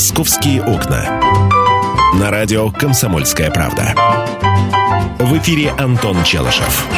«Московские окна». На радио «Комсомольская правда». В эфире Антон Челышев.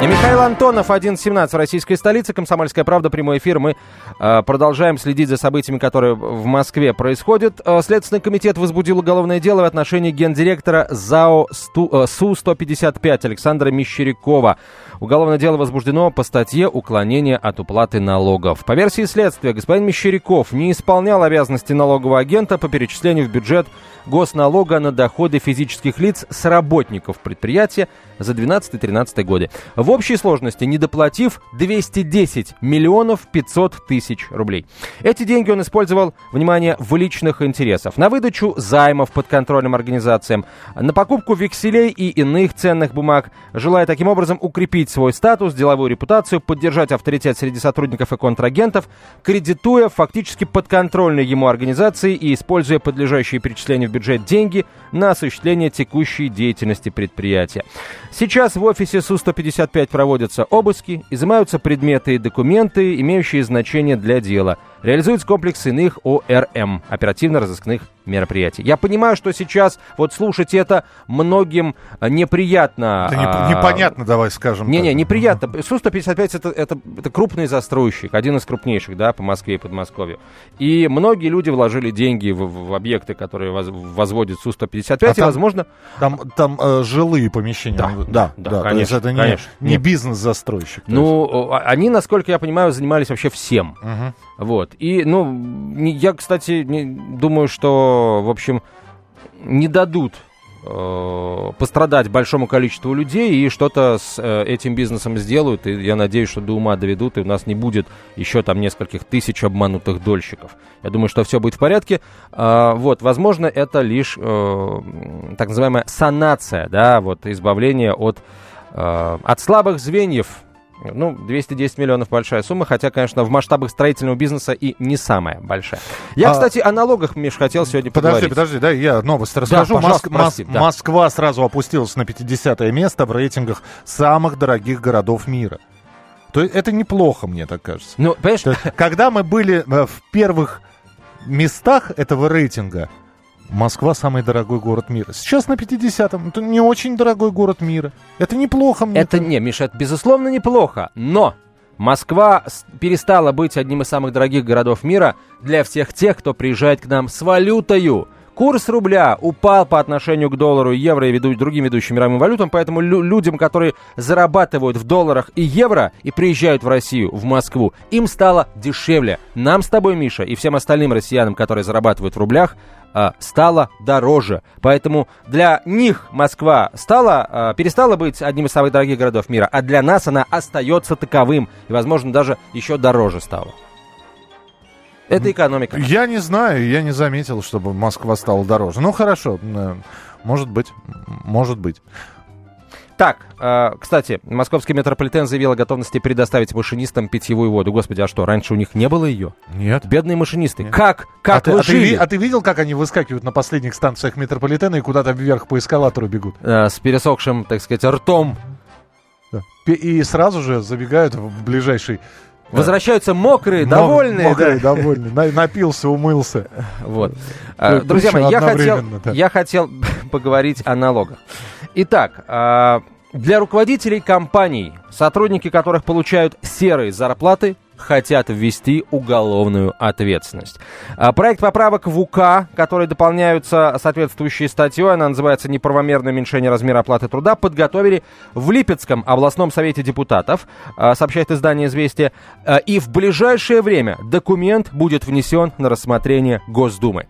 И Михаил Антонов, 11.17 в российской столице. Комсомольская правда, прямой эфир. Мы э, продолжаем следить за событиями, которые в Москве происходят. Э, Следственный комитет возбудил уголовное дело в отношении гендиректора ЗАО Сту, э, СУ-155 Александра Мещерякова. Уголовное дело возбуждено по статье «Уклонение от уплаты налогов». По версии следствия, господин Мещеряков не исполнял обязанности налогового агента по перечислению в бюджет госналога на доходы физических лиц с работников предприятия за 2012-2013 годы. В общей сложности недоплатив 210 миллионов 500 тысяч рублей. Эти деньги он использовал, внимание, в личных интересах. На выдачу займов подконтрольным организациям, на покупку векселей и иных ценных бумаг, желая таким образом укрепить свой статус, деловую репутацию, поддержать авторитет среди сотрудников и контрагентов, кредитуя фактически подконтрольные ему организации и используя подлежащие перечислению в бюджет деньги на осуществление текущей деятельности предприятия. Сейчас в офисе Су-155 проводятся обыски, изымаются предметы и документы, имеющие значение для дела. Реализуется комплекс иных ОРМ, оперативно-розыскных мероприятий. Я понимаю, что сейчас вот слушать это многим э, неприятно. Это не, непонятно, давай скажем. Не-не, неприятно. Су-155 это, это, это крупный застройщик, один из крупнейших, да, по Москве и Подмосковью. И многие люди вложили деньги в, в объекты, которые воз, возводит Су-155, а и, там, возможно... Там, там э, жилые помещения. Да, да, да, да конечно. это не, конечно. не бизнес-застройщик. Ну, есть. они, насколько я понимаю, занимались вообще всем. Угу. Вот. И, ну, я, кстати, не, думаю, что, в общем, не дадут э, пострадать большому количеству людей и что-то с э, этим бизнесом сделают. И я надеюсь, что до ума доведут, и у нас не будет еще там нескольких тысяч обманутых дольщиков. Я думаю, что все будет в порядке. Э, вот, возможно, это лишь э, так называемая санация, да, вот избавление от, э, от слабых звеньев ну, 210 миллионов большая сумма, хотя, конечно, в масштабах строительного бизнеса и не самая большая. Я, а... кстати, о налогах, Миш, хотел сегодня подожди, поговорить. Подожди, подожди, да, я новость расскажу. Да, Моск... прости, да. Москва сразу опустилась на 50 место в рейтингах самых дорогих городов мира. То есть это неплохо, мне так кажется. Ну, понимаешь... есть, когда мы были э, в первых местах этого рейтинга, Москва самый дорогой город мира. Сейчас на 50-м. Это не очень дорогой город мира. Это неплохо мне. Это не, Миша, это безусловно неплохо. Но Москва перестала быть одним из самых дорогих городов мира для всех тех, кто приезжает к нам с валютою. Курс рубля упал по отношению к доллару, евро и веду, другим ведущим мировым валютам, поэтому лю- людям, которые зарабатывают в долларах и евро и приезжают в Россию, в Москву, им стало дешевле. Нам с тобой, Миша, и всем остальным россиянам, которые зарабатывают в рублях, а, стала дороже. Поэтому для них Москва стала, а, перестала быть одним из самых дорогих городов мира, а для нас она остается таковым и, возможно, даже еще дороже стала. Это экономика. Я не знаю, я не заметил, чтобы Москва стала дороже. Ну хорошо, э, может быть, может быть. Так, э, кстати, московский метрополитен заявил о готовности предоставить машинистам питьевую воду. Господи, а что, раньше у них не было ее? Нет. Бедные машинисты. Нет. Как? Как а вы ты, жили? А ты, а ты видел, как они выскакивают на последних станциях метрополитена и куда-то вверх по эскалатору бегут? Э, с пересохшим, так сказать, ртом. Да. И сразу же забегают в ближайший Возвращаются мокрые, довольные. Мокрые, да. довольные. Напился, умылся. Вот. А, друзья мои, я хотел, да. я хотел поговорить о налогах. Итак, а, для руководителей компаний, сотрудники которых получают серые зарплаты, хотят ввести уголовную ответственность. А, проект поправок в УК, которые дополняются соответствующей статьей, она называется «Неправомерное уменьшение размера оплаты труда», подготовили в Липецком областном совете депутатов, а, сообщает издание «Известия», а, и в ближайшее время документ будет внесен на рассмотрение Госдумы.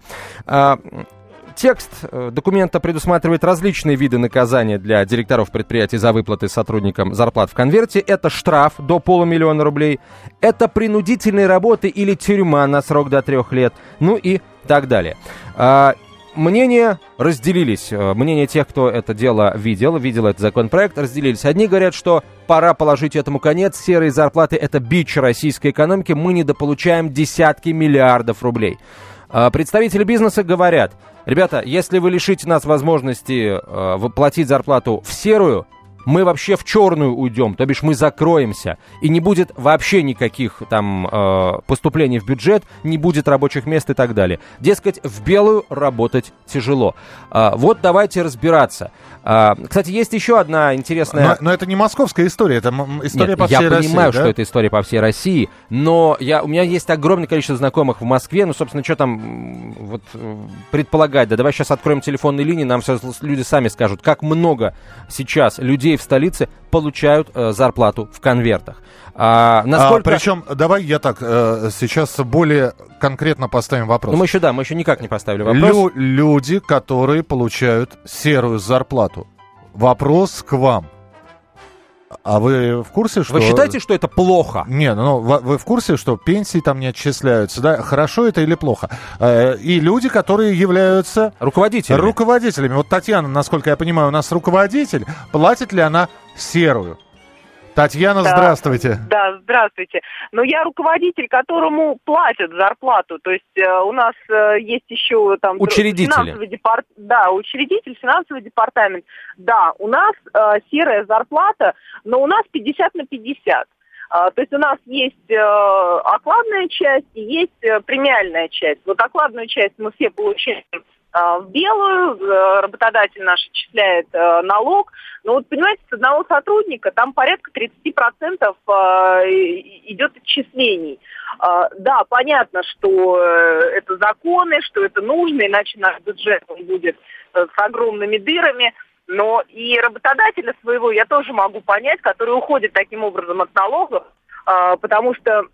Текст э, документа предусматривает различные виды наказания для директоров предприятий за выплаты сотрудникам зарплат в конверте. Это штраф до полумиллиона рублей, это принудительные работы или тюрьма на срок до трех лет, ну и так далее. А, мнения разделились. Э, мнения тех, кто это дело видел, видел этот законопроект, разделились. Одни говорят, что пора положить этому конец. Серые зарплаты – это бич российской экономики. Мы недополучаем десятки миллиардов рублей. А, представители бизнеса говорят, Ребята, если вы лишите нас возможности э, платить зарплату в серую, мы вообще в черную уйдем, то бишь мы закроемся, и не будет вообще никаких там э, поступлений в бюджет, не будет рабочих мест и так далее. Дескать, в белую работать тяжело. Э, вот давайте разбираться. Э, кстати, есть еще одна интересная... Но, но это не московская история, это история Нет, по всей я России. понимаю, да? что это история по всей России, но я, у меня есть огромное количество знакомых в Москве, ну, собственно, что там вот э, предполагать, да, давай сейчас откроем телефонные линии, нам сейчас люди сами скажут, как много сейчас людей в столице получают э, зарплату в конвертах. А, насколько... А, причем, давай я так, э, сейчас более конкретно поставим вопрос. Ну, мы еще, да, мы еще никак не поставили вопрос. Лю- люди, которые получают серую зарплату. Вопрос к вам. А вы в курсе, что... Вы считаете, что это плохо? Не, ну вы вы в курсе, что пенсии там не отчисляются, да? Хорошо это или плохо? Э, И люди, которые являются Руководители. руководителями. Вот Татьяна, насколько я понимаю, у нас руководитель. Платит ли она серую? Татьяна, Да. здравствуйте. Да, здравствуйте. Но я руководитель, которому платят зарплату. То есть э, у нас э, есть еще там... Учредители. финансовый департ- Да, учредитель, финансовый департамент. Да, у нас э, серая зарплата, но у нас 50 на 50. А, То есть у нас есть э, окладная часть и есть э, премиальная часть. Вот окладную часть мы все получаем в белую, э, работодатель наш отчисляет э, налог. Но вот, понимаете, с одного сотрудника там порядка 30% э, идет отчислений. А, Да, понятно, что это законы, что это нужно, иначе наш бюджет будет с огромными дырами. Но и работодателя своего я тоже могу понять, который уходит таким образом от налогов, а, потому что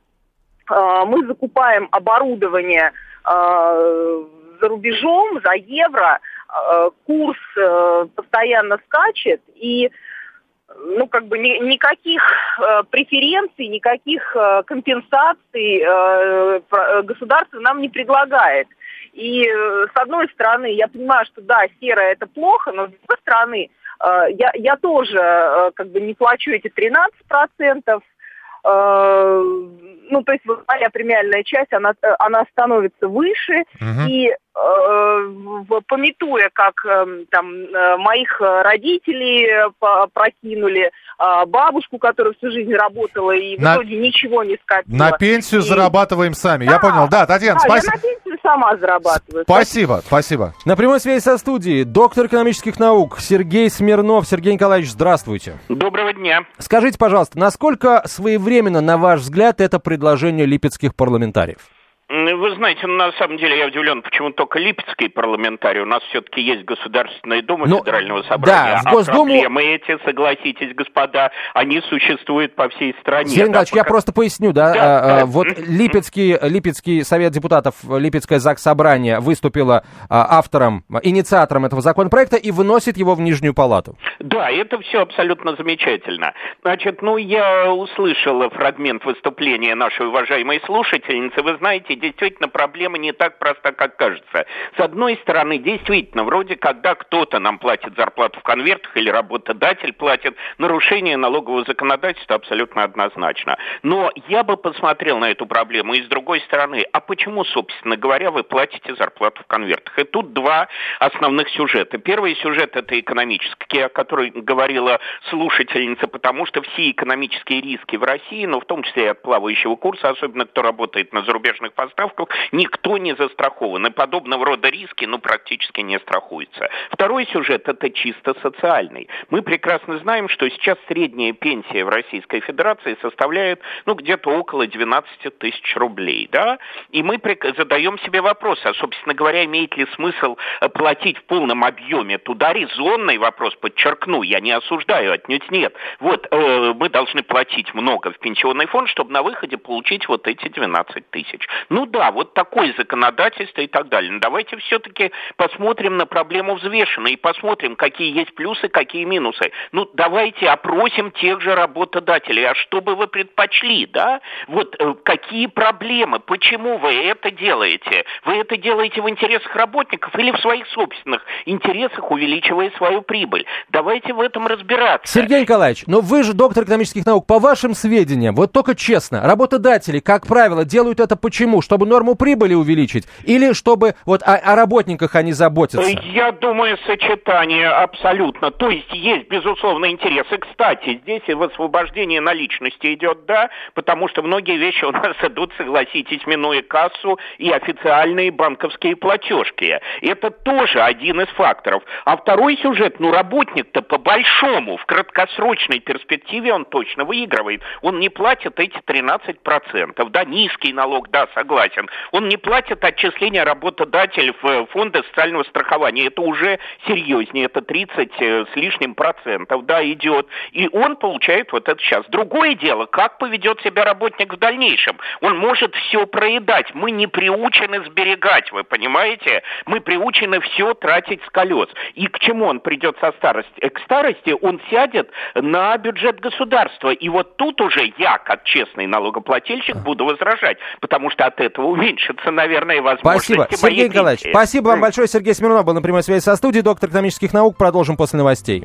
а, мы закупаем оборудование а, за рубежом, за евро, а, курс э, постоянно скачет, и ну, как бы ни- никаких э, преференций, никаких э, компенсаций э, э, государство нам не предлагает. И э, с одной стороны, я понимаю, что да, серое это плохо, но с другой стороны, э, я, я тоже э, как бы не плачу эти 13 процентов. Э, ну, то есть моя премиальная часть, она, э, она становится выше, Мгм. и э, пометуя, как э, там э, моих э, родителей э, прокинули, э, бабушку, которая всю жизнь работала и в На- итоге ничего не скопила. На пенсию И- зарабатываем сами. Я Да. понял. Да, Татьяна, Да, спасибо. я на пенсию сама зарабатываю. Спасибо, спасибо. На прямой связи со студией доктор экономических наук Сергей Смирнов. Сергей Николаевич, здравствуйте. Доброго дня. Скажите, пожалуйста, насколько своевременно, на ваш взгляд, это предложение липецких парламентариев? Вы знаете, на самом деле я удивлен, почему только липецкий парламентарий. У нас все-таки есть Государственная Дума Ну, Федерального да, собрания. в а Госдуму- проблемы эти, согласитесь, господа, они существуют по всей стране. Сергей Да, Николаевич, я пока- просто поясню, да, Да, а, а, да. вот. Липецкий, Липецкий совет депутатов, Липецкое ЗАГС Собрание выступило а, автором, а, инициатором этого законопроекта и выносит его в Нижнюю Палату. Да, это все абсолютно замечательно. Значит, ну, я услышала фрагмент выступления нашей уважаемой слушательницы. Вы знаете, действительно, проблема не так проста, как кажется. С одной стороны, действительно, вроде когда кто-то нам платит зарплату в конвертах или работодатель платит, нарушение налогового законодательства абсолютно однозначно. Но я бы посмотрел на эту проблему и с другой стороны, а почему, собственно говоря, вы платите зарплату в конвертах? И тут два основных сюжета. Первый сюжет это экономический, о которой говорила слушательница, потому что все экономические риски в России, ну в том числе и от плавающего курса, особенно кто работает на зарубежных поставках, никто не застрахован. И подобного рода риски, ну, практически не страхуются. Второй сюжет это чисто социальный. Мы прекрасно знаем, что сейчас средняя пенсия в Российской Федерации составляет, ну, где-то около 12 тысяч рублей, да? И мы задаем себе вопрос, а, собственно говоря, имеет ли смысл э, платить в полном объеме? Туда резонный вопрос, подчеркну, я не осуждаю, отнюдь нет. Вот, э, мы должны платить много в пенсионный фонд, чтобы на выходе получить вот эти 12 тысяч. Ну да, вот такое законодательство и так далее. Но давайте все-таки посмотрим на проблему взвешенно и посмотрим, какие есть плюсы, какие минусы. Ну, давайте опросим тех же работодателей. А что бы вы предпочли, да? Вот э, какие проблемы, почему вы это делаете? Вы это делаете в интересах работников или в своих собственных интересах, увеличивая свою прибыль? Давайте в этом разбираться. Сергей Николаевич, но вы же доктор экономических наук. По вашим сведениям, вот только честно, работодатели, как правило, делают это почему? Чтобы норму прибыли увеличить? Или чтобы вот о, о работниках они заботятся? Я думаю, сочетание абсолютно. То есть есть, безусловно, интересы. Кстати, здесь и в освобождении наличности идет, да, потому что многие вещи у нас идут, согласитесь, минуя кассу и официальные банковские платежки. Это тоже один из факторов. А второй сюжет, ну, работник-то по большому, в краткосрочной перспективе он точно выигрывает. Он не платит эти 13%, да, низкий налог, да, согласен. Он не платит отчисления работодателя в фонды социального страхования. Это уже серьезнее, это 30 э, с лишним процентов, да, идет. И он получает вот это сейчас. Другое дело, как поведет себя работник в дальнейшем. Он может все проедать. Мы не приучены сберегать, вы понимаете? Мы приучены все тратить с колес. И к чему он придет со старости? Э, к старости он сядет на бюджет государства. И вот тут уже я, как честный налогоплательщик, буду возражать, потому что от этого уменьшится, наверное, возможности Спасибо, Сергей Николаевич. Спасибо вам большое. Сергей Смирнов был на прямой связи со студией, доктор экономических наук. Продолжим после новостей.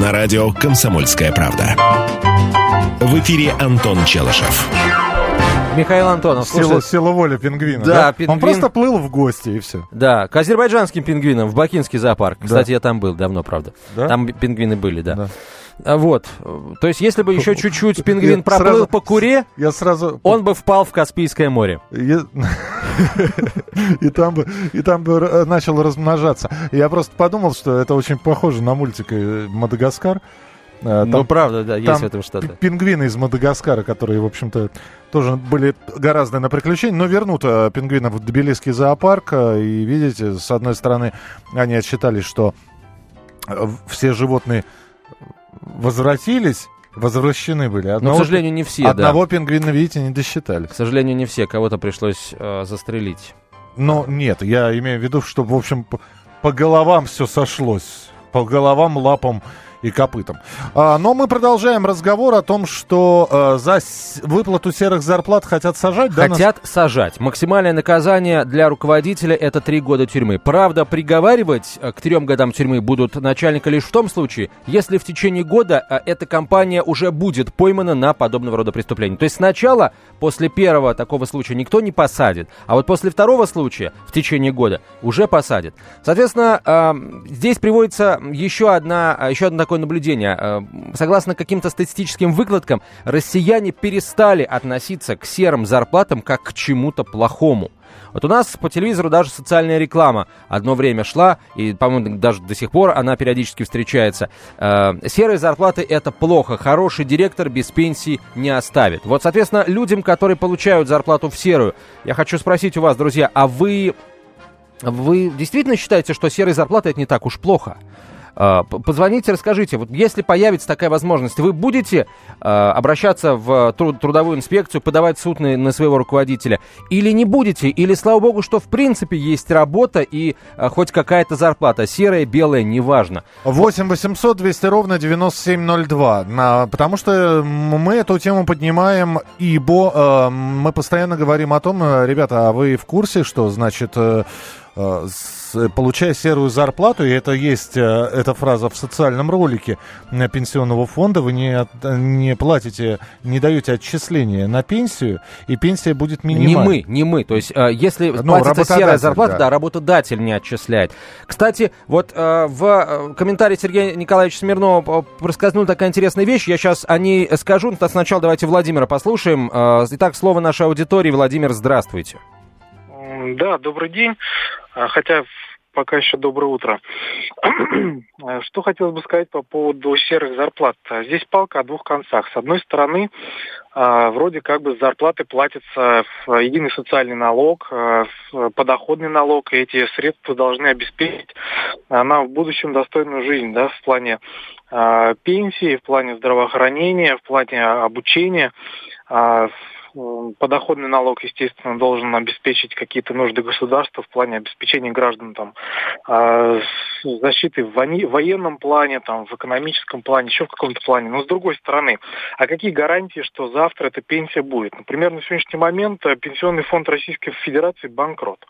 На радио «Комсомольская правда». В эфире Антон Челышев. Михаил Антонов, Сила, слушай, сила воли пингвина. Да, пингвин- Он просто плыл в гости и все. да, к азербайджанским пингвинам в Бакинский зоопарк. Кстати, я там был давно, правда. Да? Там пингвины были, да. Да. А Вот. То есть, если бы еще чуть-чуть пингвин Я проплыл сразу- по Куре, Я сразу... он бы впал в Каспийское море. И там бы, и там бы начал размножаться. Я просто подумал, что это очень похоже на мультик э, «Мадагаскар». Э, Ну, Там правда, да, есть в этом что-то. пингвины из Мадагаскара, которые, в общем-то, тоже были гораздо на приключения, но вернут э, пингвинов в Тбилисский зоопарк. э, И видите, с одной стороны, они отсчитались, что все животные возвратились, возвращены были. Но, Одного, к сожалению, не все, да. одного пингвина, видите, не досчитали. К сожалению, не все. Кого-то пришлось э, застрелить. Но нет, я имею в виду, что, в общем, по, по головам все сошлось. По головам, лапам и копытам. А, но мы продолжаем разговор о том, что э, за с- выплату серых зарплат хотят сажать. да, нас- Хотят сажать. Максимальное наказание для руководителя это три года тюрьмы. Правда, приговаривать э, к трем годам тюрьмы будут начальника лишь в том случае, если в течение года э, эта компания уже будет поймана на подобного рода преступление. То есть сначала, после первого такого случая, никто не посадит, а вот после второго случая в течение года уже посадят. Соответственно, здесь приводится еще одна, еще одно такое наблюдение. Э, Согласно каким-то статистическим выкладкам, россияне перестали относиться к серым зарплатам как к чему-то плохому. Вот у нас по телевизору даже социальная реклама одно время шла, и, по-моему, даже до сих пор она периодически встречается. Э, серые зарплаты – это плохо, хороший директор без пенсии не оставит. Вот, соответственно, людям, которые получают зарплату в серую, я хочу спросить у вас, друзья, а вы, вы действительно считаете, что серые зарплаты – это не так уж плохо? Э, п- Позвоните, расскажите, вот если появится такая возможность, вы будете э, обращаться в труд- трудовую инспекцию, подавать в суд на, на своего руководителя, или не будете, или слава богу, что в принципе есть работа и э, хоть какая-то зарплата, серая, белая, неважно. 8 800 200 ровно 9702. На, потому что мы эту тему поднимаем, ибо э, мы постоянно говорим о том, э, ребята, а вы в курсе, что значит... э, э, получая серую зарплату, и это есть э, эта фраза в социальном ролике пенсионного фонда, вы не, не платите, не даете отчисления на пенсию, и пенсия будет Не минимальной. мы, не мы. То есть, если Ну, платится серая зарплата, да. да. работодатель не отчисляет. Кстати, вот в комментарии Сергея Николаевича Смирнова проскользнула такая интересная вещь. Я сейчас о ней скажу, но сначала давайте Владимира послушаем. Итак, слово нашей аудитории. Владимир, здравствуйте. М, Да, добрый день. А, Хотя пока еще доброе утро. А, Что хотелось бы сказать по поводу серых зарплат. А, Здесь палка о двух концах. С одной стороны, вроде как бы с зарплаты платится единый социальный налог, подоходный налог, и эти средства должны обеспечить нам в будущем достойную жизнь, да, в плане пенсии, в плане здравоохранения, в плане обучения. А, подоходный налог, естественно, должен обеспечить какие-то нужды государства в плане обеспечения граждан там, э, защиты в военном плане, там, в экономическом плане, еще в каком-то плане. Но с другой стороны, а какие гарантии, что завтра эта пенсия будет? Например, на сегодняшний момент Пенсионный фонд Российской Федерации банкрот.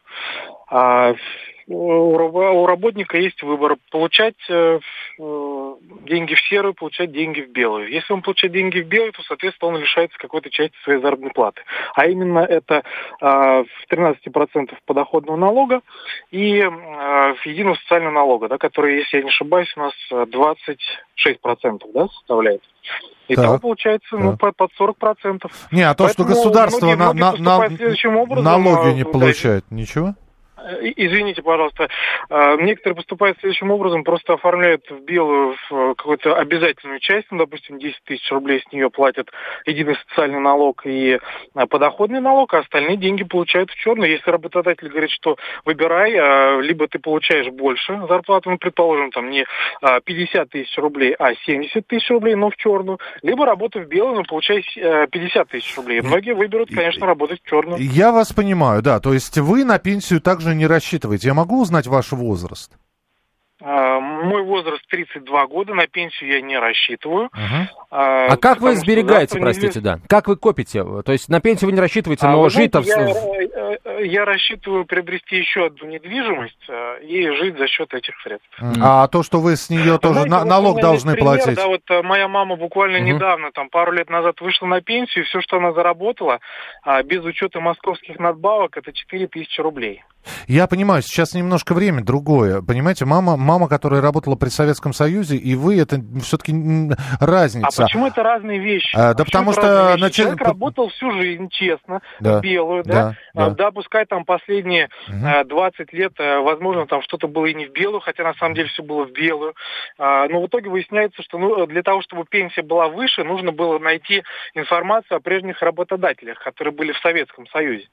А у работника есть выбор получать э, э, деньги в серую, получать деньги в белую. Если он получает деньги в белую, то, соответственно, он лишается какой-то части своей заработной платы. А именно это а, в 13% подоходного налога и а, единого социального налога, да, который, если я не ошибаюсь, у нас 26% да, составляет. И там получается ну, под, под 40%. Не, а то, Поэтому что государство на, на, на, налоги не получает, ничего? Э, извините, пожалуйста, э, некоторые поступают следующим образом, просто оформляют в белую в какую-то обязательную часть, ну, допустим, 10 тысяч рублей с нее платят единый социальный налог и э, подоходный налог, а остальные деньги получают в черную. Если работодатель говорит, что выбирай, либо ты получаешь больше зарплату, ну, предположим, там не 50 тысяч рублей, а 70 тысяч рублей, но в черную, либо работа в белую, но получаешь 50 тысяч рублей. Многие выберут, конечно, работать в черную. Я вас понимаю, да, то есть вы на пенсию также не рассчитываете? Я могу узнать ваш возраст? А, мой возраст 32 года, на пенсию я не рассчитываю. Uh-huh. А, а как вы сберегаете, простите, да? Как вы копите? То есть на пенсию вы не рассчитываете, а, но жить-то... Я, э, э, я рассчитываю приобрести еще одну недвижимость э, и жить за счет этих средств. Uh-huh. А то, что вы с нее тоже знаете, на, налог должны пример, платить? Да, вот моя мама буквально uh-huh. недавно, там пару лет назад вышла на пенсию, и все, что она заработала, без учета московских надбавок, это 4 тысячи рублей. Я понимаю, сейчас немножко время другое. Понимаете, мама, мама, которая работала при Советском Союзе, и вы, это все-таки разница. А почему это разные вещи? А, да потому что... Нач... Человек работал всю жизнь, честно, да. белую, да? Да, да. да, пускай там последние угу. 20 лет, э, возможно, там что-то было и не в белую, хотя на самом деле все было в белую. А, но в итоге выясняется, что ну, для того, чтобы пенсия была выше, нужно было найти информацию о прежних работодателях, которые были в Советском Союзе.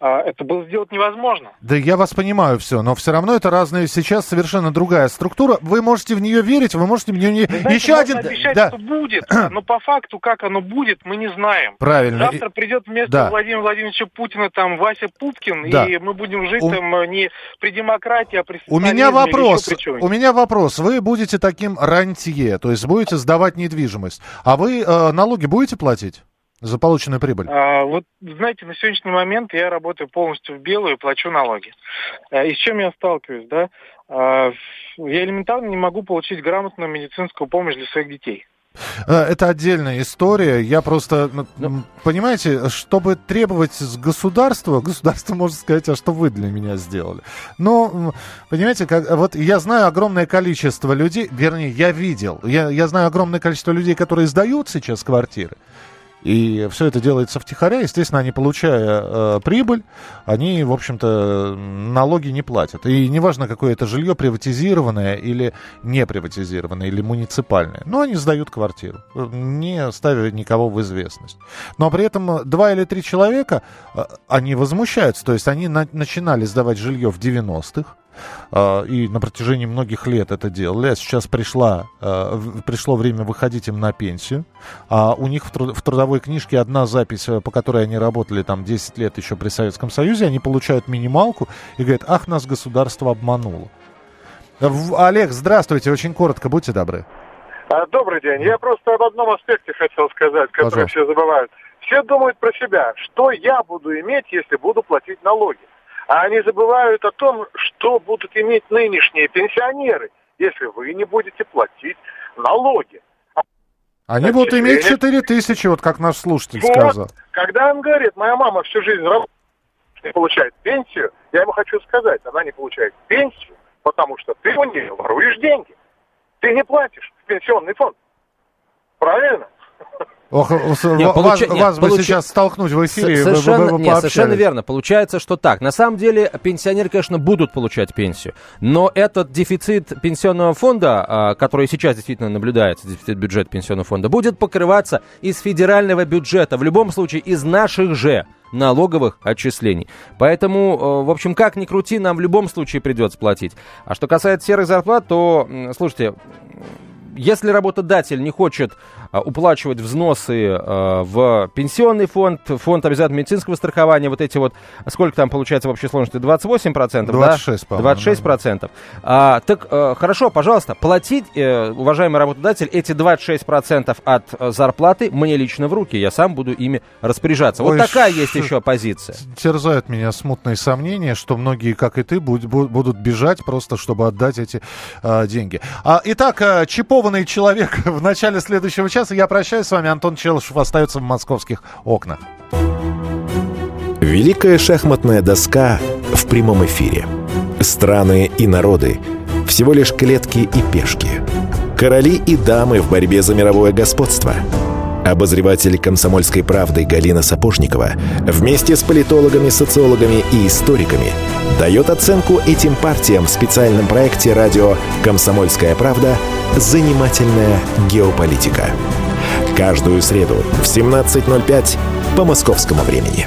А, это было сделать невозможно. Да я вас понимаю все, но все равно это разные, сейчас совершенно другая структура. Вы можете в нее верить, вы можете в нее не... Знаете, Еще один... обещать, да. что будет, но по факту, как оно будет, мы не знаем. Правильно. Завтра придет вместо да. Владимира Владимировича Путина там Вася Пупкин, да. и мы будем жить У... там э, не при демократии, а при У меня вопрос, у меня вопрос. Вы будете таким рантье, то есть будете сдавать недвижимость, а вы э, налоги будете платить? За полученную прибыль? А, вот, знаете, на сегодняшний момент я работаю полностью в белую и плачу налоги. А, и с чем я сталкиваюсь, да? А, я элементарно не могу получить грамотную медицинскую помощь для своих детей. А, это отдельная история. Я просто, ну, ну, понимаете, чтобы требовать с государства, государство может сказать, а что вы для меня сделали. Но, понимаете, как, вот я знаю огромное количество людей, вернее, я видел, я, я знаю огромное количество людей, которые сдают сейчас квартиры. И все это делается втихаря. Естественно, они, получая э, прибыль, они, в общем-то, налоги не платят. И неважно, какое это жилье, приватизированное или не приватизированное, или муниципальное. Но они сдают квартиру, не ставя никого в известность. Но при этом два или три человека, э, они возмущаются. То есть они на- начинали сдавать жилье в 90-х, а, и на протяжении многих лет это делали, а сейчас пришла, а, пришло время выходить им на пенсию, а у них в, труд, в трудовой книжке одна запись, э, по которой они работали там 10 лет еще при Советском Союзе, они получают минималку и говорят, ах, нас государство обмануло. Олег, здравствуйте, очень коротко, будьте добры. А, добрый день. Я просто об одном аспекте хотел сказать, который Пожалуйста. все забывают. Все думают про себя, что я буду иметь, если буду платить налоги. А они забывают о том, что будут иметь нынешние пенсионеры, если вы не будете платить налоги. Они Значит, будут иметь 4 тысячи, вот как наш слушатель вот, сказал. Когда он говорит, моя мама всю жизнь не получает пенсию, я ему хочу сказать, она не получает пенсию, потому что ты у нее воруешь деньги. Ты не платишь в пенсионный фонд. Правильно? Ох, нет, получ... вас, нет, вас получ... бы сейчас столкнуть в эфире, совершенно, вы, вы нет, совершенно верно. Получается, что так. На самом деле пенсионеры, конечно, будут получать пенсию, но этот дефицит пенсионного фонда, а, который сейчас действительно наблюдается, дефицит бюджета пенсионного фонда, будет покрываться из федерального бюджета, в любом случае из наших же налоговых отчислений. Поэтому, э, в общем, как ни крути, нам в любом случае придется платить. А что касается серых зарплат, то, слушайте, если работодатель не хочет уплачивать взносы а, в пенсионный фонд, фонд обязательного медицинского страхования, вот эти вот, сколько там получается в общей сложности, 28%, 26, да? 26%. Да. А, так, а, хорошо, пожалуйста, платить, э, уважаемый работодатель, эти 26% от э, зарплаты мне лично в руки, я сам буду ими распоряжаться. Вот Ой, такая есть еще позиция. Терзают меня смутные сомнения, что многие, как и ты, будут бежать просто, чтобы отдать эти а, деньги. А, итак, а, чипованный человек в начале следующего часа сейчас я прощаюсь с вами. Антон Челышев остается в московских окнах. Великая шахматная доска в прямом эфире. Страны и народы. Всего лишь клетки и пешки. Короли и дамы в борьбе за мировое господство. Обозреватель комсомольской правды Галина Сапожникова вместе с политологами, социологами и историками дает оценку этим партиям в специальном проекте радио «Комсомольская правда» «Занимательная геополитика». Каждую среду в 17.05 по московскому времени.